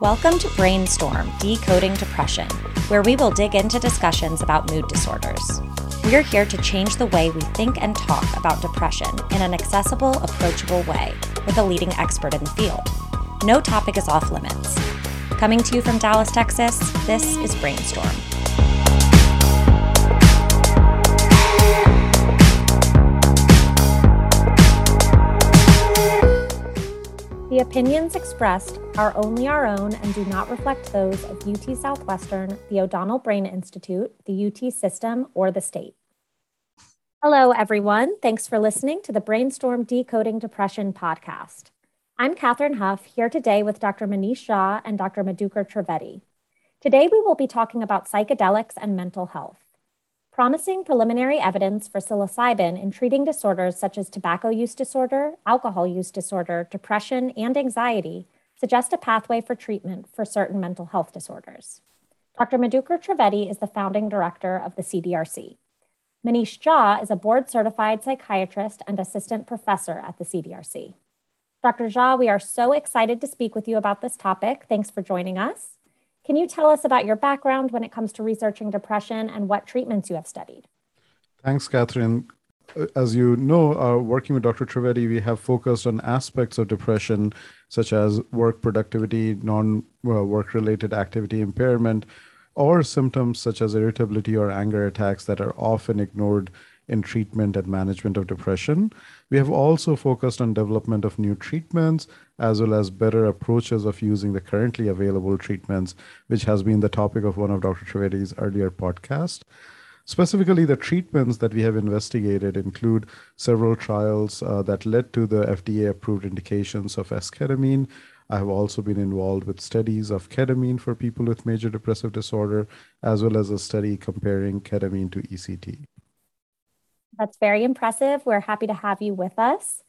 Welcome to Brainstorm Decoding Depression, where we will dig into discussions about mood disorders. We're here to change the way we think and talk about depression in an accessible, approachable way with a leading expert in the field. No topic is off limits. Coming to you from Dallas, Texas, this is Brainstorm. The opinions expressed are only our own and do not reflect those of UT Southwestern, the O'Donnell Brain Institute, the UT system, or the state. Hello, everyone. Thanks for listening to the Brainstorm Decoding Depression podcast. I'm Katherine Huff, here today with Dr. Manish Jha and Dr. Madhukar Trivedi. Today, we will be talking about psychedelics and mental health. Promising preliminary evidence for psilocybin in treating disorders such as tobacco use disorder, alcohol use disorder, depression, and anxiety suggest a pathway for treatment for certain mental health disorders. Dr. Madhukar Trivedi is the founding director of the CDRC. Manish Jha is a board certified psychiatrist and assistant professor at the CDRC. Dr. Jha, we are so excited to speak with you about this topic. Thanks for joining us. Can you tell us about your background when it comes to researching depression and what treatments you have studied? Thanks, Catherine. Uh, as you know, uh, working with Dr. Trivedi, we have focused on aspects of depression such as work productivity, non work related activity impairment, or symptoms such as irritability or anger attacks that are often ignored in treatment and management of depression. We have also focused on development of new treatments as well as better approaches of using the currently available treatments, which has been the topic of one of Dr. Trivedi's earlier podcasts. Specifically, the treatments that we have investigated include several trials uh, that led to the FDA approved indications of esketamine. I have also been involved with studies of ketamine for people with major depressive disorder, as well as a study comparing ketamine to ECT. That's very impressive. We're happy to have you with us.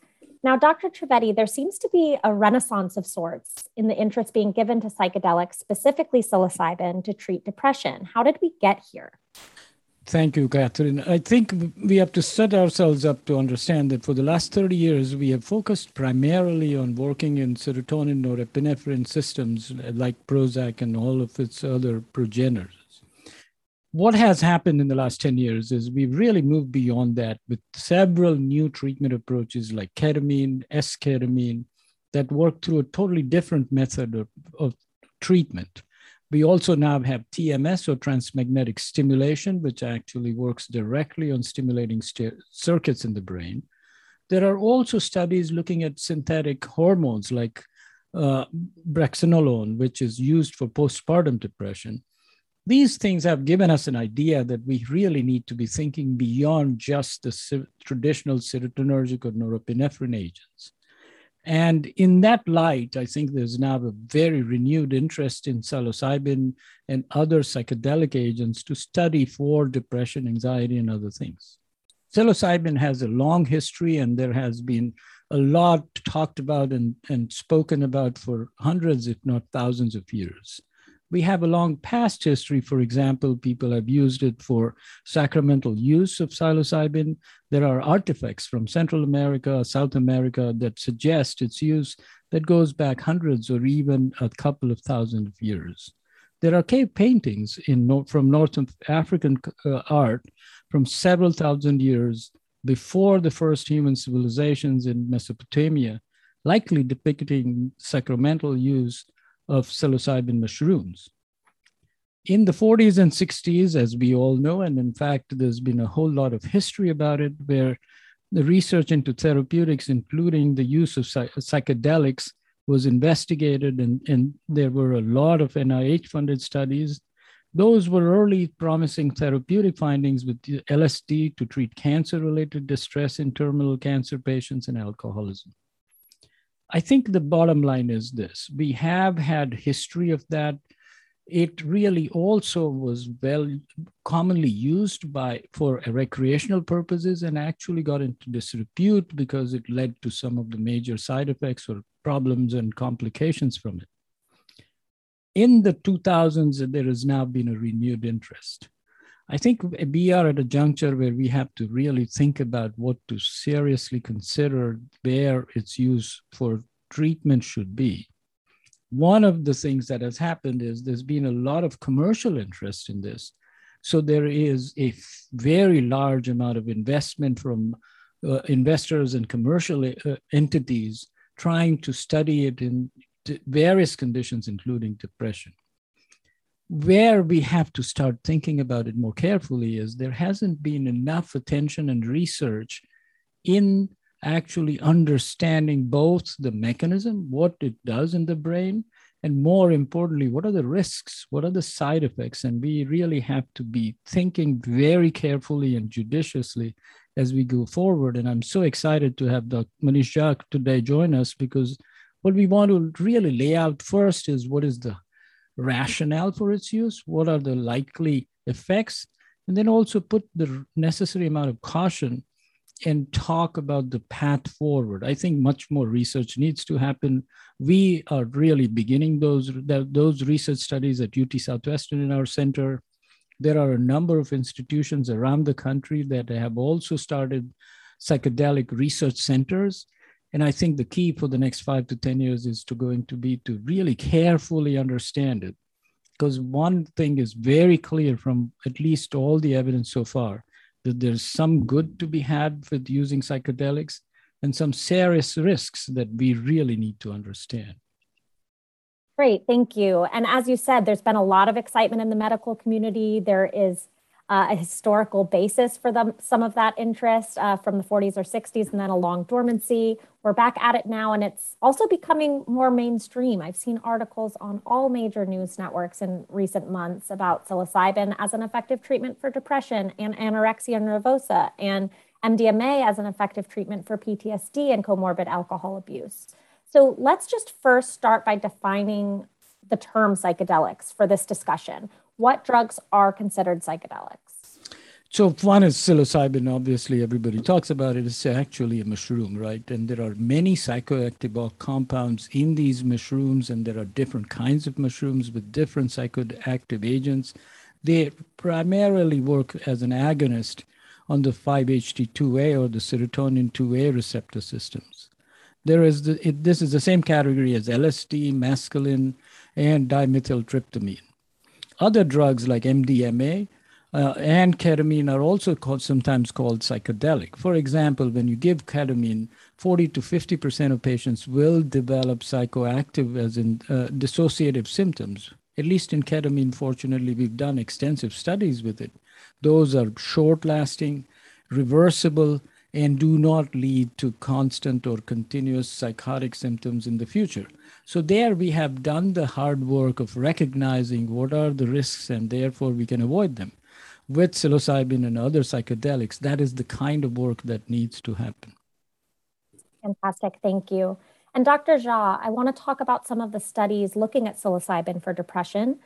Now, Dr. Trivedi, there seems to be a renaissance of sorts in the interest being given to psychedelics, specifically psilocybin, to treat depression. How did we get here? Thank you, Catherine. I think we have to set ourselves up to understand that for the last 30 years, we have focused primarily on working in serotonin or epinephrine systems like Prozac and all of its other progeners what has happened in the last 10 years is we've really moved beyond that with several new treatment approaches like ketamine, S-ketamine, that work through a totally different method of, of treatment. We also now have TMS or transmagnetic stimulation, which actually works directly on stimulating st- circuits in the brain. There are also studies looking at synthetic hormones like uh, brexanolone, which is used for postpartum depression these things have given us an idea that we really need to be thinking beyond just the traditional serotonergic or norepinephrine agents. And in that light, I think there's now a very renewed interest in psilocybin and other psychedelic agents to study for depression, anxiety, and other things. Psilocybin has a long history, and there has been a lot talked about and, and spoken about for hundreds, if not thousands of years we have a long past history. For example, people have used it for sacramental use of psilocybin. There are artifacts from Central America, South America that suggest its use that goes back hundreds or even a couple of thousand of years. There are cave paintings in, from North African uh, art from several thousand years before the first human civilizations in Mesopotamia, likely depicting sacramental use of psilocybin mushrooms. In the 40s and 60s, as we all know, and in fact, there's been a whole lot of history about it, where the research into therapeutics, including the use of psychedelics, was investigated, and, and there were a lot of NIH funded studies. Those were early promising therapeutic findings with LSD to treat cancer related distress in terminal cancer patients and alcoholism. I think the bottom line is this we have had history of that. It really also was well commonly used by for recreational purposes and actually got into disrepute because it led to some of the major side effects or problems and complications from it. In the 2000s, there has now been a renewed interest. I think we are at a juncture where we have to really think about what to seriously consider where its use for treatment should be. One of the things that has happened is there's been a lot of commercial interest in this. So there is a very large amount of investment from uh, investors and commercial uh, entities trying to study it in various conditions, including depression where we have to start thinking about it more carefully is there hasn't been enough attention and research in actually understanding both the mechanism, what it does in the brain, and more importantly, what are the risks? What are the side effects? And we really have to be thinking very carefully and judiciously as we go forward. And I'm so excited to have Dr. Manish Jha today join us because what we want to really lay out first is what is the rationale for its use, what are the likely effects, and then also put the necessary amount of caution and talk about the path forward. I think much more research needs to happen. We are really beginning those, those research studies at UT Southwestern in our center. There are a number of institutions around the country that have also started psychedelic research centers and I think the key for the next five to 10 years is to going to be to really carefully understand it. Because one thing is very clear from at least all the evidence so far that there's some good to be had with using psychedelics and some serious risks that we really need to understand. Great, thank you. And as you said, there's been a lot of excitement in the medical community. There is uh, a historical basis for them, some of that interest uh, from the 40s or 60s and then a long dormancy. We're back at it now, and it's also becoming more mainstream. I've seen articles on all major news networks in recent months about psilocybin as an effective treatment for depression and anorexia nervosa, and MDMA as an effective treatment for PTSD and comorbid alcohol abuse. So let's just first start by defining the term psychedelics for this discussion what drugs are considered psychedelics? So one is psilocybin. Obviously, everybody talks about it. It's actually a mushroom, right? And there are many psychoactive compounds in these mushrooms, and there are different kinds of mushrooms with different psychoactive agents. They primarily work as an agonist on the 5-HT2A or the serotonin 2A receptor systems. There is the, it, this is the same category as LSD, mescaline, and dimethyltryptamine. Other drugs like MDMA uh, and ketamine are also called, sometimes called psychedelic. For example, when you give ketamine, 40 to 50% of patients will develop psychoactive, as in uh, dissociative symptoms. At least in ketamine, fortunately, we've done extensive studies with it. Those are short lasting, reversible, and do not lead to constant or continuous psychotic symptoms in the future. So there we have done the hard work of recognizing what are the risks and therefore we can avoid them. With psilocybin and other psychedelics, that is the kind of work that needs to happen. Fantastic, thank you. And Dr. Jha, I want to talk about some of the studies looking at psilocybin for depression.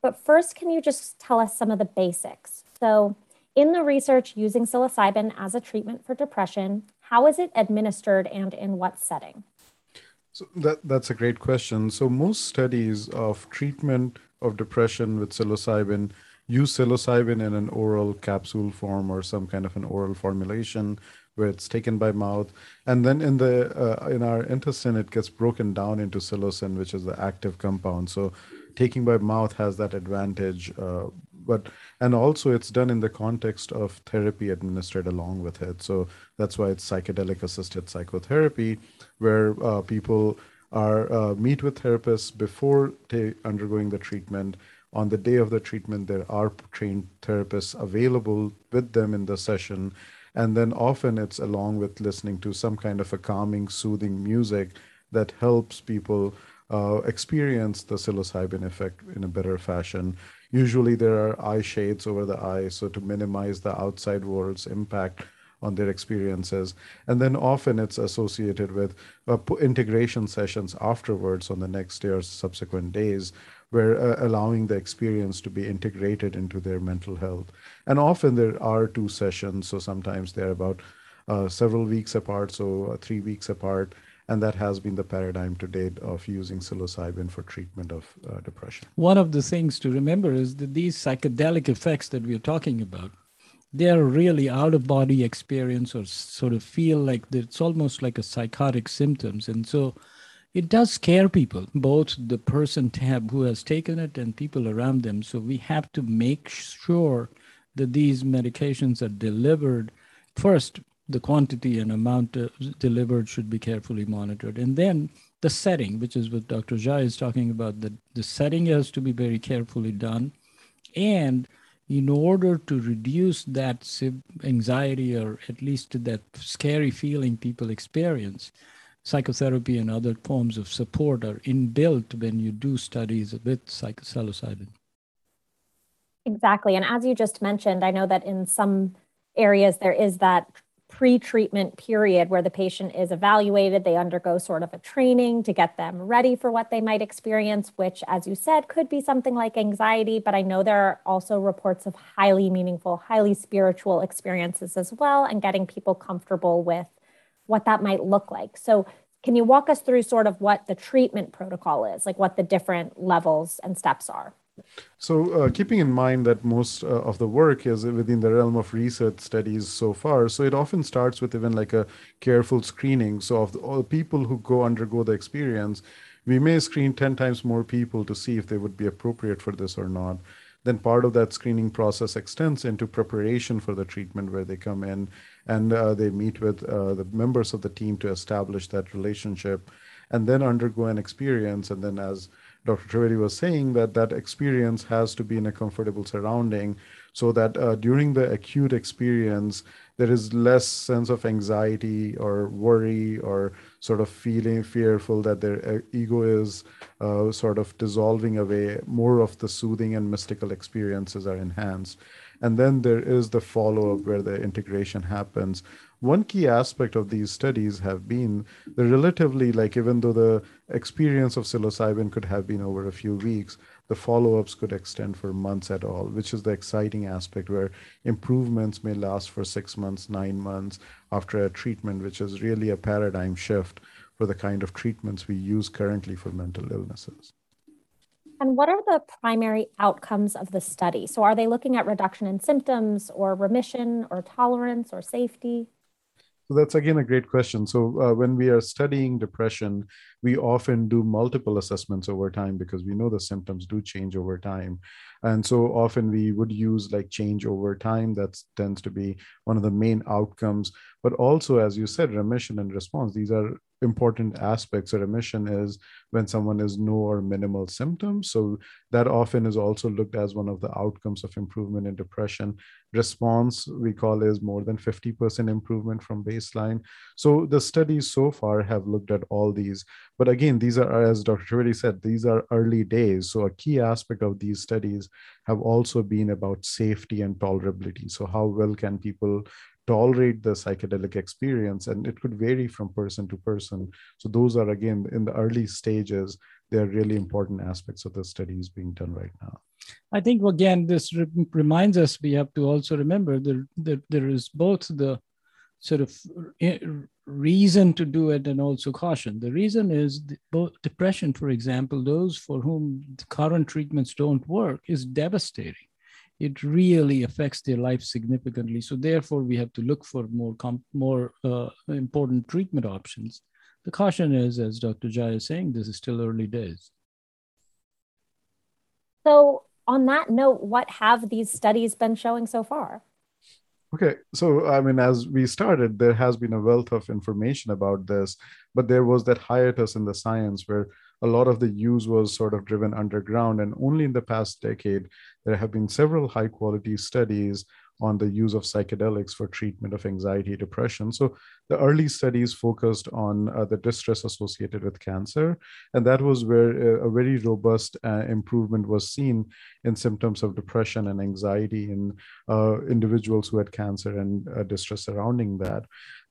But first, can you just tell us some of the basics? So, in the research using psilocybin as a treatment for depression, how is it administered and in what setting? So that that's a great question. So most studies of treatment of depression with psilocybin use psilocybin in an oral capsule form or some kind of an oral formulation where it's taken by mouth, and then in the uh, in our intestine it gets broken down into psilocin, which is the active compound. So taking by mouth has that advantage. Uh, but and also it's done in the context of therapy administered along with it. So that's why it's psychedelic assisted psychotherapy where uh, people are uh, meet with therapists before they undergoing the treatment. On the day of the treatment there are trained therapists available with them in the session. And then often it's along with listening to some kind of a calming soothing music that helps people uh, experience the psilocybin effect in a better fashion Usually there are eye shades over the eyes, so to minimize the outside world's impact on their experiences. And then often it's associated with uh, integration sessions afterwards on the next day or subsequent days, where uh, allowing the experience to be integrated into their mental health. And often there are two sessions, so sometimes they're about uh, several weeks apart, so uh, three weeks apart. And that has been the paradigm to date of using psilocybin for treatment of uh, depression. One of the things to remember is that these psychedelic effects that we're talking about, they're really out of body experience or sort of feel like it's almost like a psychotic symptoms. And so it does scare people, both the person who has taken it and people around them. So we have to make sure that these medications are delivered first the quantity and amount delivered should be carefully monitored. And then the setting, which is what Dr. Jha is talking about, that the setting has to be very carefully done. And in order to reduce that anxiety or at least that scary feeling people experience, psychotherapy and other forms of support are inbuilt when you do studies with psilocybin. Exactly. And as you just mentioned, I know that in some areas there is that pre-treatment period where the patient is evaluated they undergo sort of a training to get them ready for what they might experience which as you said could be something like anxiety but i know there are also reports of highly meaningful highly spiritual experiences as well and getting people comfortable with what that might look like. So can you walk us through sort of what the treatment protocol is like what the different levels and steps are so, uh, keeping in mind that most uh, of the work is within the realm of research studies so far, so it often starts with even like a careful screening. So, of the, all the people who go undergo the experience, we may screen 10 times more people to see if they would be appropriate for this or not. Then, part of that screening process extends into preparation for the treatment, where they come in and uh, they meet with uh, the members of the team to establish that relationship and then undergo an experience. And then, as Dr. Trivedi was saying that that experience has to be in a comfortable surrounding so that uh, during the acute experience, there is less sense of anxiety or worry or sort of feeling fearful that their uh, ego is uh, sort of dissolving away. More of the soothing and mystical experiences are enhanced. And then there is the follow up where the integration happens one key aspect of these studies have been the relatively like even though the experience of psilocybin could have been over a few weeks the follow-ups could extend for months at all which is the exciting aspect where improvements may last for six months nine months after a treatment which is really a paradigm shift for the kind of treatments we use currently for mental illnesses and what are the primary outcomes of the study? So, are they looking at reduction in symptoms or remission or tolerance or safety? So that's again a great question. So uh, when we are studying depression, we often do multiple assessments over time because we know the symptoms do change over time. And so often we would use like change over time. That tends to be one of the main outcomes. But also, as you said, remission and response, these are important aspects. Remission is when someone is no or minimal symptoms. So that often is also looked as one of the outcomes of improvement in depression. Response, we call is more than 50% improvement from baseline. So the studies so far have looked at all these. But again, these are, as Dr. Trivedi said, these are early days. So a key aspect of these studies have also been about safety and tolerability. So how well can people tolerate the psychedelic experience and it could vary from person to person so those are again in the early stages they're really important aspects of the studies being done right now i think again this re- reminds us we have to also remember that, that there is both the sort of reason to do it and also caution the reason is both depression for example those for whom the current treatments don't work is devastating it really affects their life significantly. So therefore, we have to look for more more uh, important treatment options. The caution is, as Dr. Jha is saying, this is still early days. So on that note, what have these studies been showing so far? Okay, so I mean, as we started, there has been a wealth of information about this, but there was that hiatus in the science where a lot of the use was sort of driven underground. And only in the past decade, there have been several high quality studies on the use of psychedelics for treatment of anxiety depression. So the early studies focused on uh, the distress associated with cancer and that was where uh, a very robust uh, improvement was seen in symptoms of depression and anxiety in uh, individuals who had cancer and uh, distress surrounding that.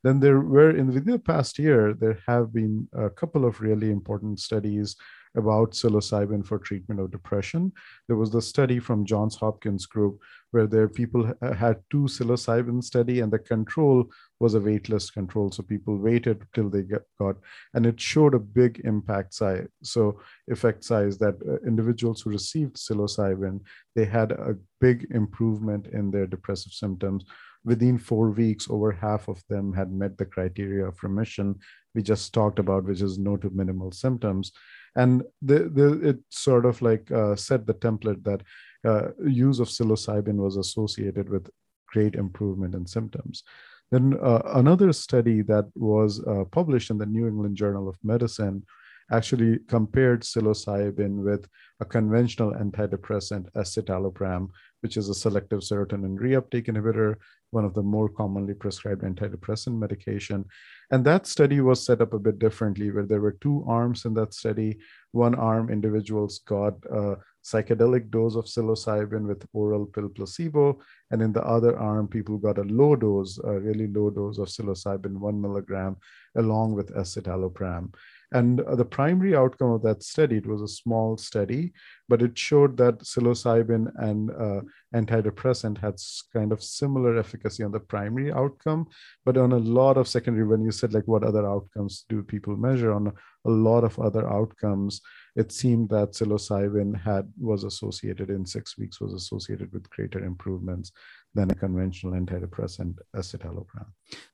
Then there were in within the past year there have been a couple of really important studies about psilocybin for treatment of depression. There was the study from Johns Hopkins group where their people had two psilocybin study and the control was a waitlist control. So people waited till they got, and it showed a big impact size. So effect size that uh, individuals who received psilocybin, they had a big improvement in their depressive symptoms. Within four weeks, over half of them had met the criteria of remission we just talked about, which is no to minimal symptoms. And the, the, it sort of like uh, set the template that uh, use of psilocybin was associated with great improvement in symptoms. Then uh, another study that was uh, published in the New England Journal of Medicine actually compared psilocybin with a conventional antidepressant escitalopram, which is a selective serotonin reuptake inhibitor, one of the more commonly prescribed antidepressant medication. And that study was set up a bit differently, where there were two arms in that study. One arm, individuals got a psychedelic dose of psilocybin with oral pill placebo. And in the other arm, people got a low dose, a really low dose of psilocybin, one milligram, along with escitalopram. And the primary outcome of that study, it was a small study, but it showed that psilocybin and uh, antidepressant had kind of similar efficacy on the primary outcome, but on a lot of secondary, when you said like what other outcomes do people measure on a lot of other outcomes, it seemed that psilocybin had was associated in six weeks was associated with greater improvements than a conventional antidepressant escitalopram.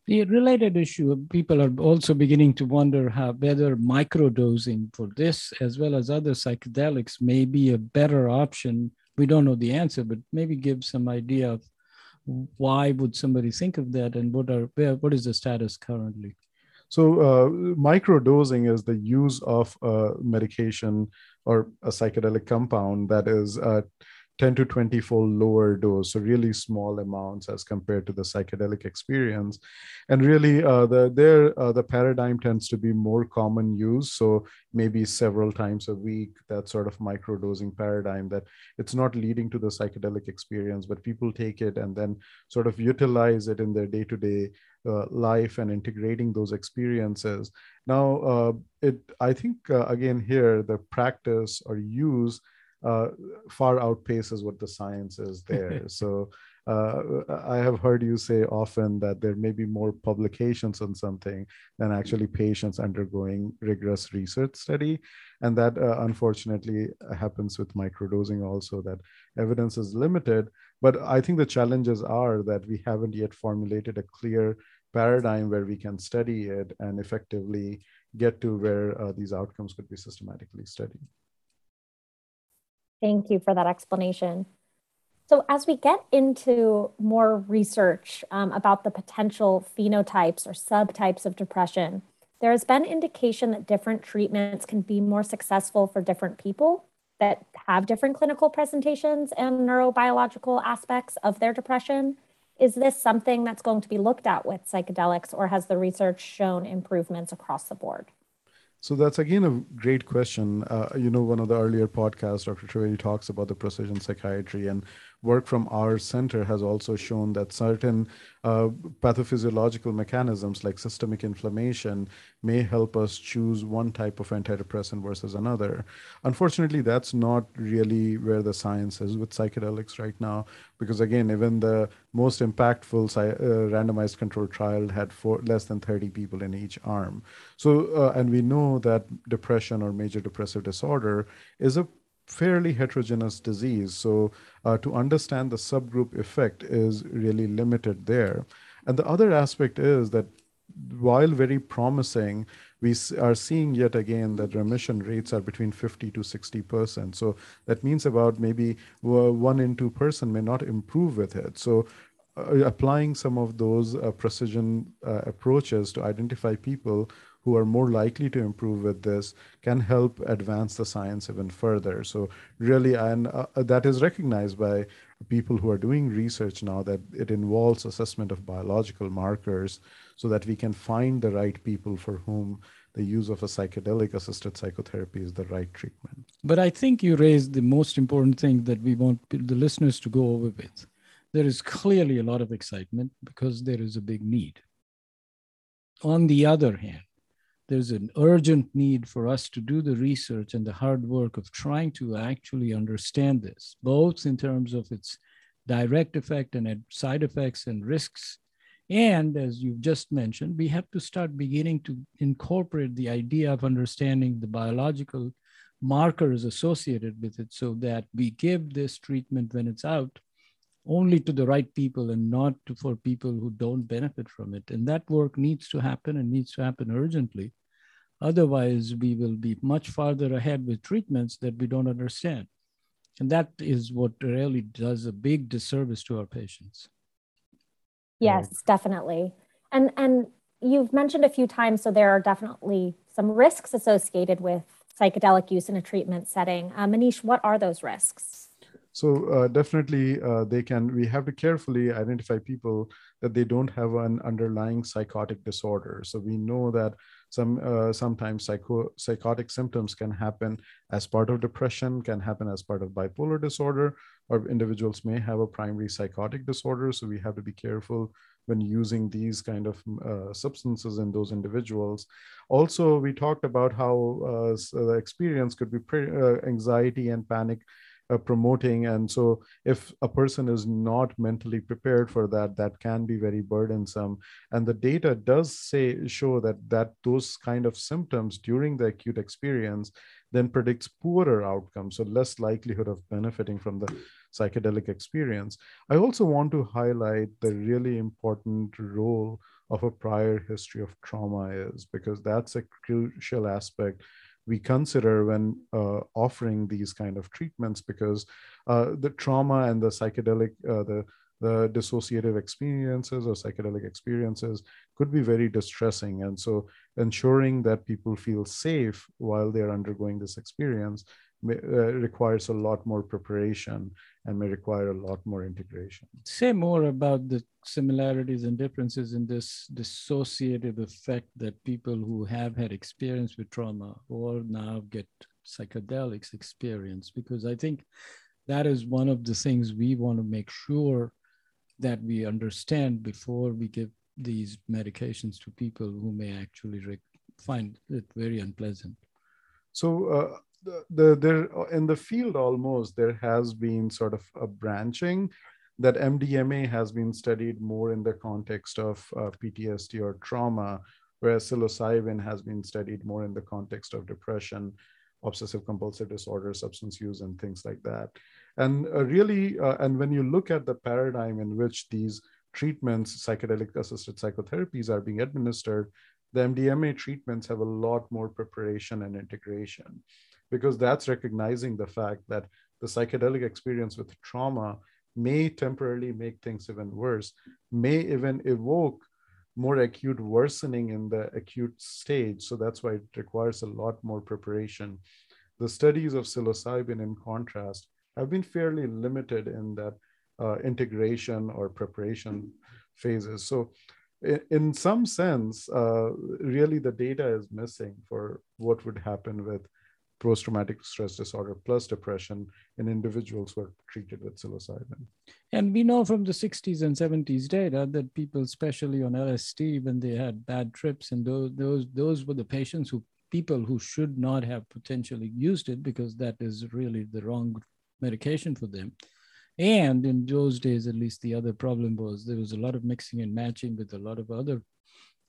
The related issue, people are also beginning to wonder how whether microdosing for this as well as other psychedelics may be a better option. We don't know the answer, but maybe give some idea of why would somebody think of that and what are where, what is the status currently? So, uh, microdosing is the use of a medication or a psychedelic compound that is uh, 10 to 20 fold lower dose so really small amounts as compared to the psychedelic experience. And really uh, the there uh, the paradigm tends to be more common use so maybe several times a week that sort of microdosing paradigm that it's not leading to the psychedelic experience but people take it and then sort of utilize it in their day-to-day uh, life and integrating those experiences. Now uh, it i think uh, again here the practice or use uh, far outpaces what the science is there. so uh, I have heard you say often that there may be more publications on something than actually patients undergoing rigorous research study. And that uh, unfortunately happens with microdosing also, that evidence is limited. But I think the challenges are that we haven't yet formulated a clear paradigm where we can study it and effectively get to where uh, these outcomes could be systematically studied. Thank you for that explanation. So, as we get into more research um, about the potential phenotypes or subtypes of depression, there has been indication that different treatments can be more successful for different people that have different clinical presentations and neurobiological aspects of their depression. Is this something that's going to be looked at with psychedelics, or has the research shown improvements across the board? So that's again a great question. Uh, you know, one of the earlier podcasts, Dr. Trivedi talks about the precision psychiatry, and work from our center has also shown that certain uh, pathophysiological mechanisms like systemic inflammation may help us choose one type of antidepressant versus another. Unfortunately, that's not really where the science is with psychedelics right now, because again, even the most impactful uh, randomized controlled trial had four, less than 30 people in each arm. So, uh, and we know that depression or major depressive disorder is a fairly heterogeneous disease. So uh, to understand the subgroup effect is really limited there. And the other aspect is that while very promising, we are seeing yet again that remission rates are between 50 to 60 percent. So that means about maybe one in two person may not improve with it. So uh, applying some of those uh, precision uh, approaches to identify people who are more likely to improve with this can help advance the science even further. So really, and uh, that is recognized by people who are doing research now that it involves assessment of biological markers so that we can find the right people for whom the use of a psychedelic assisted psychotherapy is the right treatment. But I think you raised the most important thing that we want the listeners to go over with. There is clearly a lot of excitement because there is a big need. On the other hand, there's an urgent need for us to do the research and the hard work of trying to actually understand this, both in terms of its direct effect and side effects and risks. And as you've just mentioned, we have to start beginning to incorporate the idea of understanding the biological markers associated with it so that we give this treatment when it's out only to the right people and not to, for people who don't benefit from it. And that work needs to happen and needs to happen urgently. Otherwise, we will be much farther ahead with treatments that we don't understand. And that is what really does a big disservice to our patients. Yes, definitely. And and you've mentioned a few times, so there are definitely some risks associated with psychedelic use in a treatment setting. Uh, Manish, what are those risks? So uh, definitely, uh, they can. We have to carefully identify people that they don't have an underlying psychotic disorder. So we know that some uh, sometimes psycho psychotic symptoms can happen as part of depression, can happen as part of bipolar disorder, or individuals may have a primary psychotic disorder. So we have to be careful when using these kind of uh, substances in those individuals. Also, we talked about how uh, the experience could be uh, anxiety and panic uh, promoting. And so if a person is not mentally prepared for that that can be very burdensome. And the data does say show that that those kind of symptoms during the acute experience then predicts poorer outcomes so less likelihood of benefiting from the psychedelic experience. I also want to highlight the really important role of a prior history of trauma is because that's a crucial aspect we consider when uh, offering these kind of treatments because uh, the trauma and the psychedelic uh, the the dissociative experiences or psychedelic experiences could be very distressing. And so ensuring that people feel safe while they're undergoing this experience may, uh, requires a lot more preparation and may require a lot more integration. Say more about the similarities and differences in this dissociative effect that people who have had experience with trauma or now get psychedelics experience, because I think that is one of the things we want to make sure that we understand before we give these medications to people who may actually find it very unpleasant. So uh, the, the there in the field almost there has been sort of a branching that MDMA has been studied more in the context of uh, PTSD or trauma, whereas psilocybin has been studied more in the context of depression, obsessive compulsive disorder, substance use, and things like that. And uh, really, uh, and when you look at the paradigm in which these treatments, psychedelic assisted psychotherapies, are being administered, the MDMA treatments have a lot more preparation and integration because that's recognizing the fact that the psychedelic experience with trauma may temporarily make things even worse, may even evoke more acute worsening in the acute stage. So that's why it requires a lot more preparation. The studies of psilocybin, in contrast, have been fairly limited in that uh, integration or preparation phases. So, in, in some sense, uh, really the data is missing for what would happen with post-traumatic stress disorder plus depression in individuals who are treated with psilocybin. And we know from the 60s and 70s data that people, especially on LSD, when they had bad trips, and those those those were the patients who people who should not have potentially used it because that is really the wrong medication for them. And in those days, at least, the other problem was there was a lot of mixing and matching with a lot of other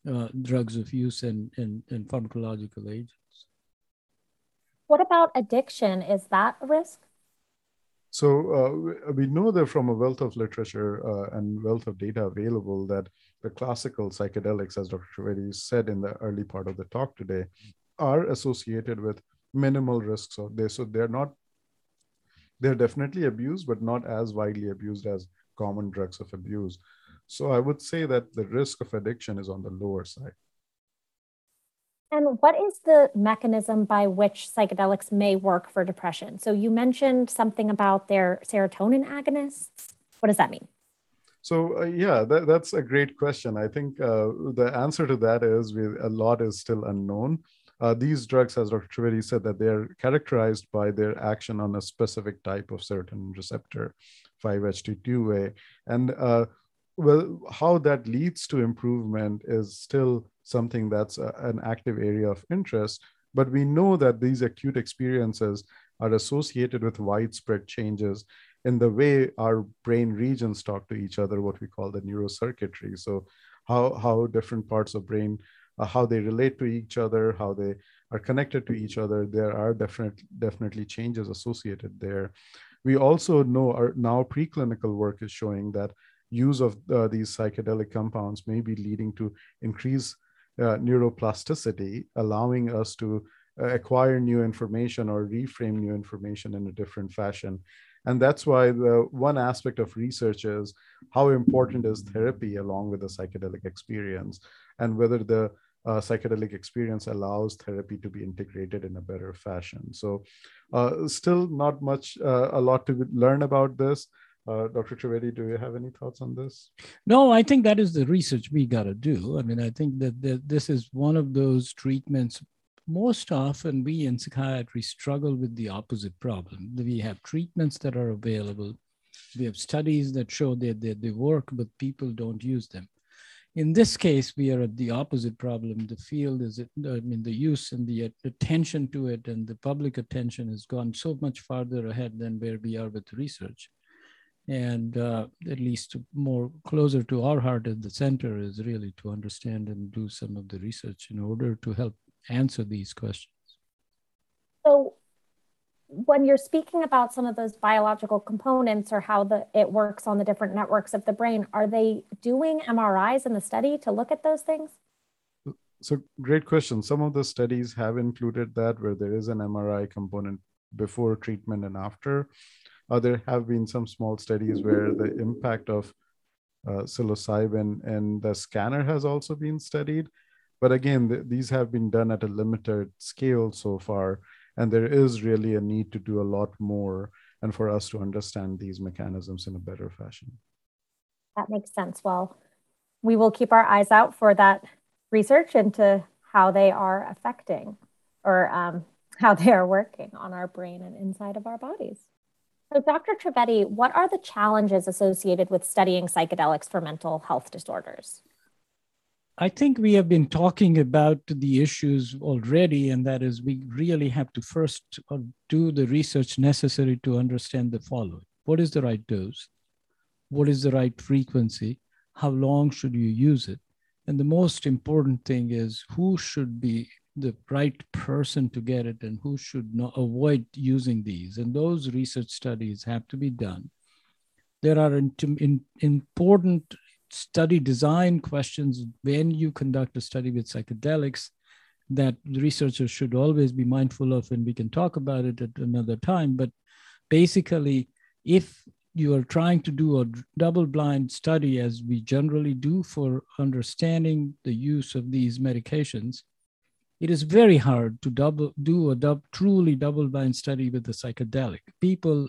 uh, drugs of use and, and, and pharmacological agents. What about addiction? Is that a risk? So uh, we know that from a wealth of literature uh, and wealth of data available that the classical psychedelics, as Dr. Trivedi said in the early part of the talk today, are associated with minimal risks of this. So they're not, they're definitely abused, but not as widely abused as common drugs of abuse. So I would say that the risk of addiction is on the lower side. And what is the mechanism by which psychedelics may work for depression? So you mentioned something about their serotonin agonists. What does that mean? So uh, yeah, that, that's a great question. I think uh, the answer to that is we, a lot is still unknown. Uh, these drugs, as Dr. Trivedi said, that they're characterized by their action on a specific type of serotonin receptor, 5-HT2A. And uh, well, how that leads to improvement is still something that's a, an active area of interest. But we know that these acute experiences are associated with widespread changes in the way our brain regions talk to each other, what we call the neurocircuitry. So, how, how different parts of brain, uh, how they relate to each other, how they are connected to each other, there are definitely definitely changes associated there. We also know our now preclinical work is showing that use of uh, these psychedelic compounds may be leading to increased uh, neuroplasticity, allowing us to uh, acquire new information or reframe new information in a different fashion. And that's why the one aspect of research is how important is therapy along with the psychedelic experience and whether the uh, psychedelic experience allows therapy to be integrated in a better fashion. So, uh, still not much, uh, a lot to learn about this. Uh, Dr. Trivedi, do you have any thoughts on this? No, I think that is the research we got to do. I mean, I think that, that this is one of those treatments. Most often, we in psychiatry struggle with the opposite problem. We have treatments that are available. We have studies that show that they, they work, but people don't use them. In this case, we are at the opposite problem. The field is, I mean, the use and the attention to it and the public attention has gone so much farther ahead than where we are with research and uh, at least more closer to our heart at the center is really to understand and do some of the research in order to help answer these questions. So when you're speaking about some of those biological components or how the it works on the different networks of the brain are they doing mris in the study to look at those things? So great question. Some of the studies have included that where there is an mri component before treatment and after uh, there have been some small studies where the impact of uh, psilocybin and the scanner has also been studied. But again, th- these have been done at a limited scale so far. And there is really a need to do a lot more and for us to understand these mechanisms in a better fashion. That makes sense. Well, we will keep our eyes out for that research into how they are affecting or um, how they are working on our brain and inside of our bodies. So, Dr. Trivedi, what are the challenges associated with studying psychedelics for mental health disorders? I think we have been talking about the issues already, and that is we really have to first uh, do the research necessary to understand the following What is the right dose? What is the right frequency? How long should you use it? And the most important thing is who should be the right person to get it and who should not avoid using these. And those research studies have to be done. There are in, in, important study design questions when you conduct a study with psychedelics that researchers should always be mindful of, and we can talk about it at another time. But basically, if you are trying to do a double blind study, as we generally do for understanding the use of these medications, it is very hard to double do a dub, truly double-blind study with the psychedelic. People,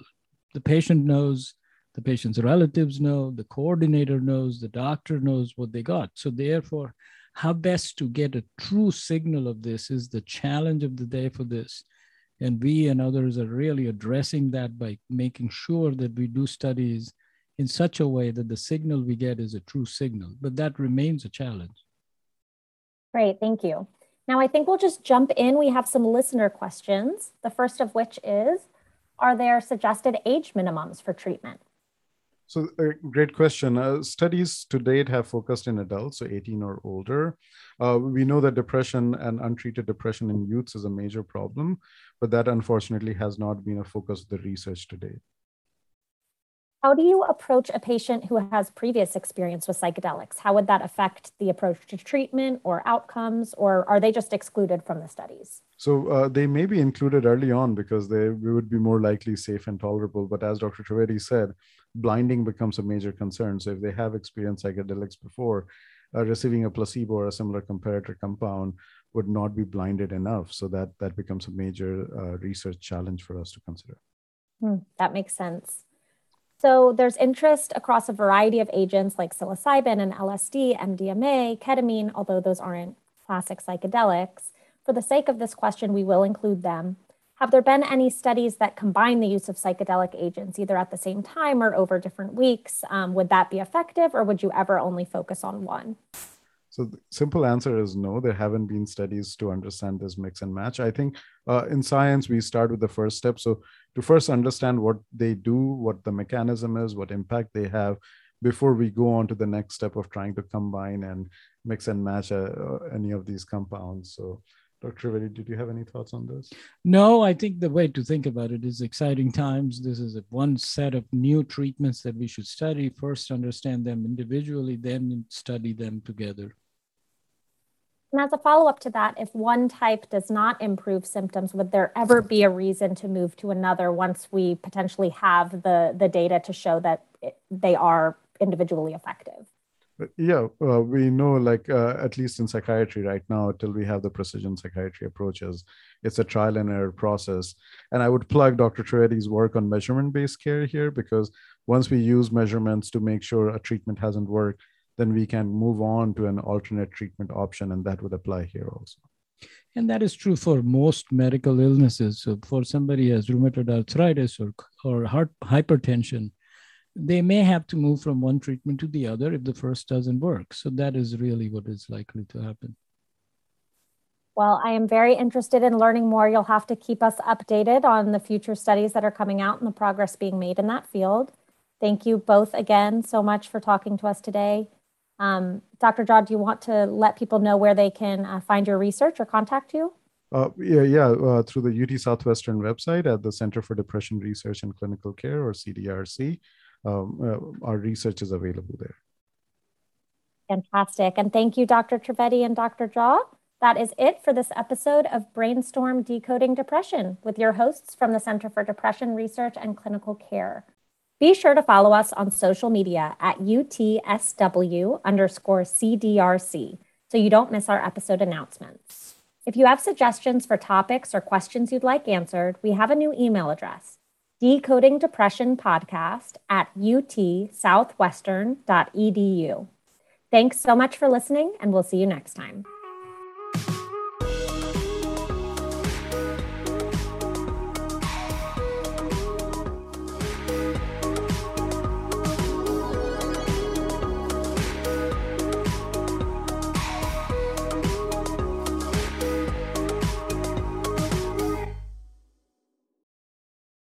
the patient knows, the patient's relatives know, the coordinator knows, the doctor knows what they got. So therefore, how best to get a true signal of this is the challenge of the day for this. And we and others are really addressing that by making sure that we do studies in such a way that the signal we get is a true signal. But that remains a challenge. Great, thank you. Now I think we'll just jump in. We have some listener questions. The first of which is, are there suggested age minimums for treatment? So, uh, great question. Uh, studies to date have focused in adults, so 18 or older. Uh, we know that depression and untreated depression in youths is a major problem, but that unfortunately has not been a focus of the research to date. How do you approach a patient who has previous experience with psychedelics? How would that affect the approach to treatment or outcomes, or are they just excluded from the studies? So uh, they may be included early on because they we would be more likely safe and tolerable. But as Dr. Trivedi said, blinding becomes a major concern. So if they have experienced psychedelics before, uh, receiving a placebo or a similar comparator compound would not be blinded enough. So that that becomes a major uh, research challenge for us to consider. Hmm, that makes sense. So there's interest across a variety of agents like psilocybin and LSD, MDMA, ketamine, although those aren't classic psychedelics. For the sake of this question, we will include them. Have there been any studies that combine the use of psychedelic agents either at the same time or over different weeks? Um, would that be effective or would you ever only focus on one? So the simple answer is no. There haven't been studies to understand this mix and match. I think uh, in science we start with the first step. So to first understand what they do, what the mechanism is, what impact they have, before we go on to the next step of trying to combine and mix and match uh, uh any of these compounds. So Dr. Trivedi, did you have any thoughts on this? No, I think the way to think about it is exciting times. This is one set of new treatments that we should study. First, understand them individually, then study them together. And as a follow up to that, if one type does not improve symptoms, would there ever be a reason to move to another once we potentially have the, the data to show that it, they are individually effective? yeah uh, we know like uh, at least in psychiatry right now till we have the precision psychiatry approaches it's a trial and error process and i would plug dr trivedi's work on measurement based care here because once we use measurements to make sure a treatment hasn't worked then we can move on to an alternate treatment option and that would apply here also and that is true for most medical illnesses so for somebody who has rheumatoid arthritis or, or heart hypertension they may have to move from one treatment to the other if the first doesn't work. So that is really what is likely to happen. Well, I am very interested in learning more. You'll have to keep us updated on the future studies that are coming out and the progress being made in that field. Thank you both again so much for talking to us today. Um, Dr. Jha, do you want to let people know where they can uh, find your research or contact you? Uh, yeah, yeah, uh, through the UT Southwestern website at the Center for Depression Research and Clinical Care, or CDRC um, uh, our research is available there. Fantastic. And thank you, Dr. Trivedi and Dr. Jha. That is it for this episode of Brainstorm Decoding Depression with your hosts from the Center for Depression Research and Clinical Care. Be sure to follow us on social media at UTSW underscore CDRC so you don't miss our episode announcements. If you have suggestions for topics or questions you'd like answered, we have a new email address Decoding Depression podcast at utsouthwestern.edu. Thanks so much for listening, and we'll see you next time.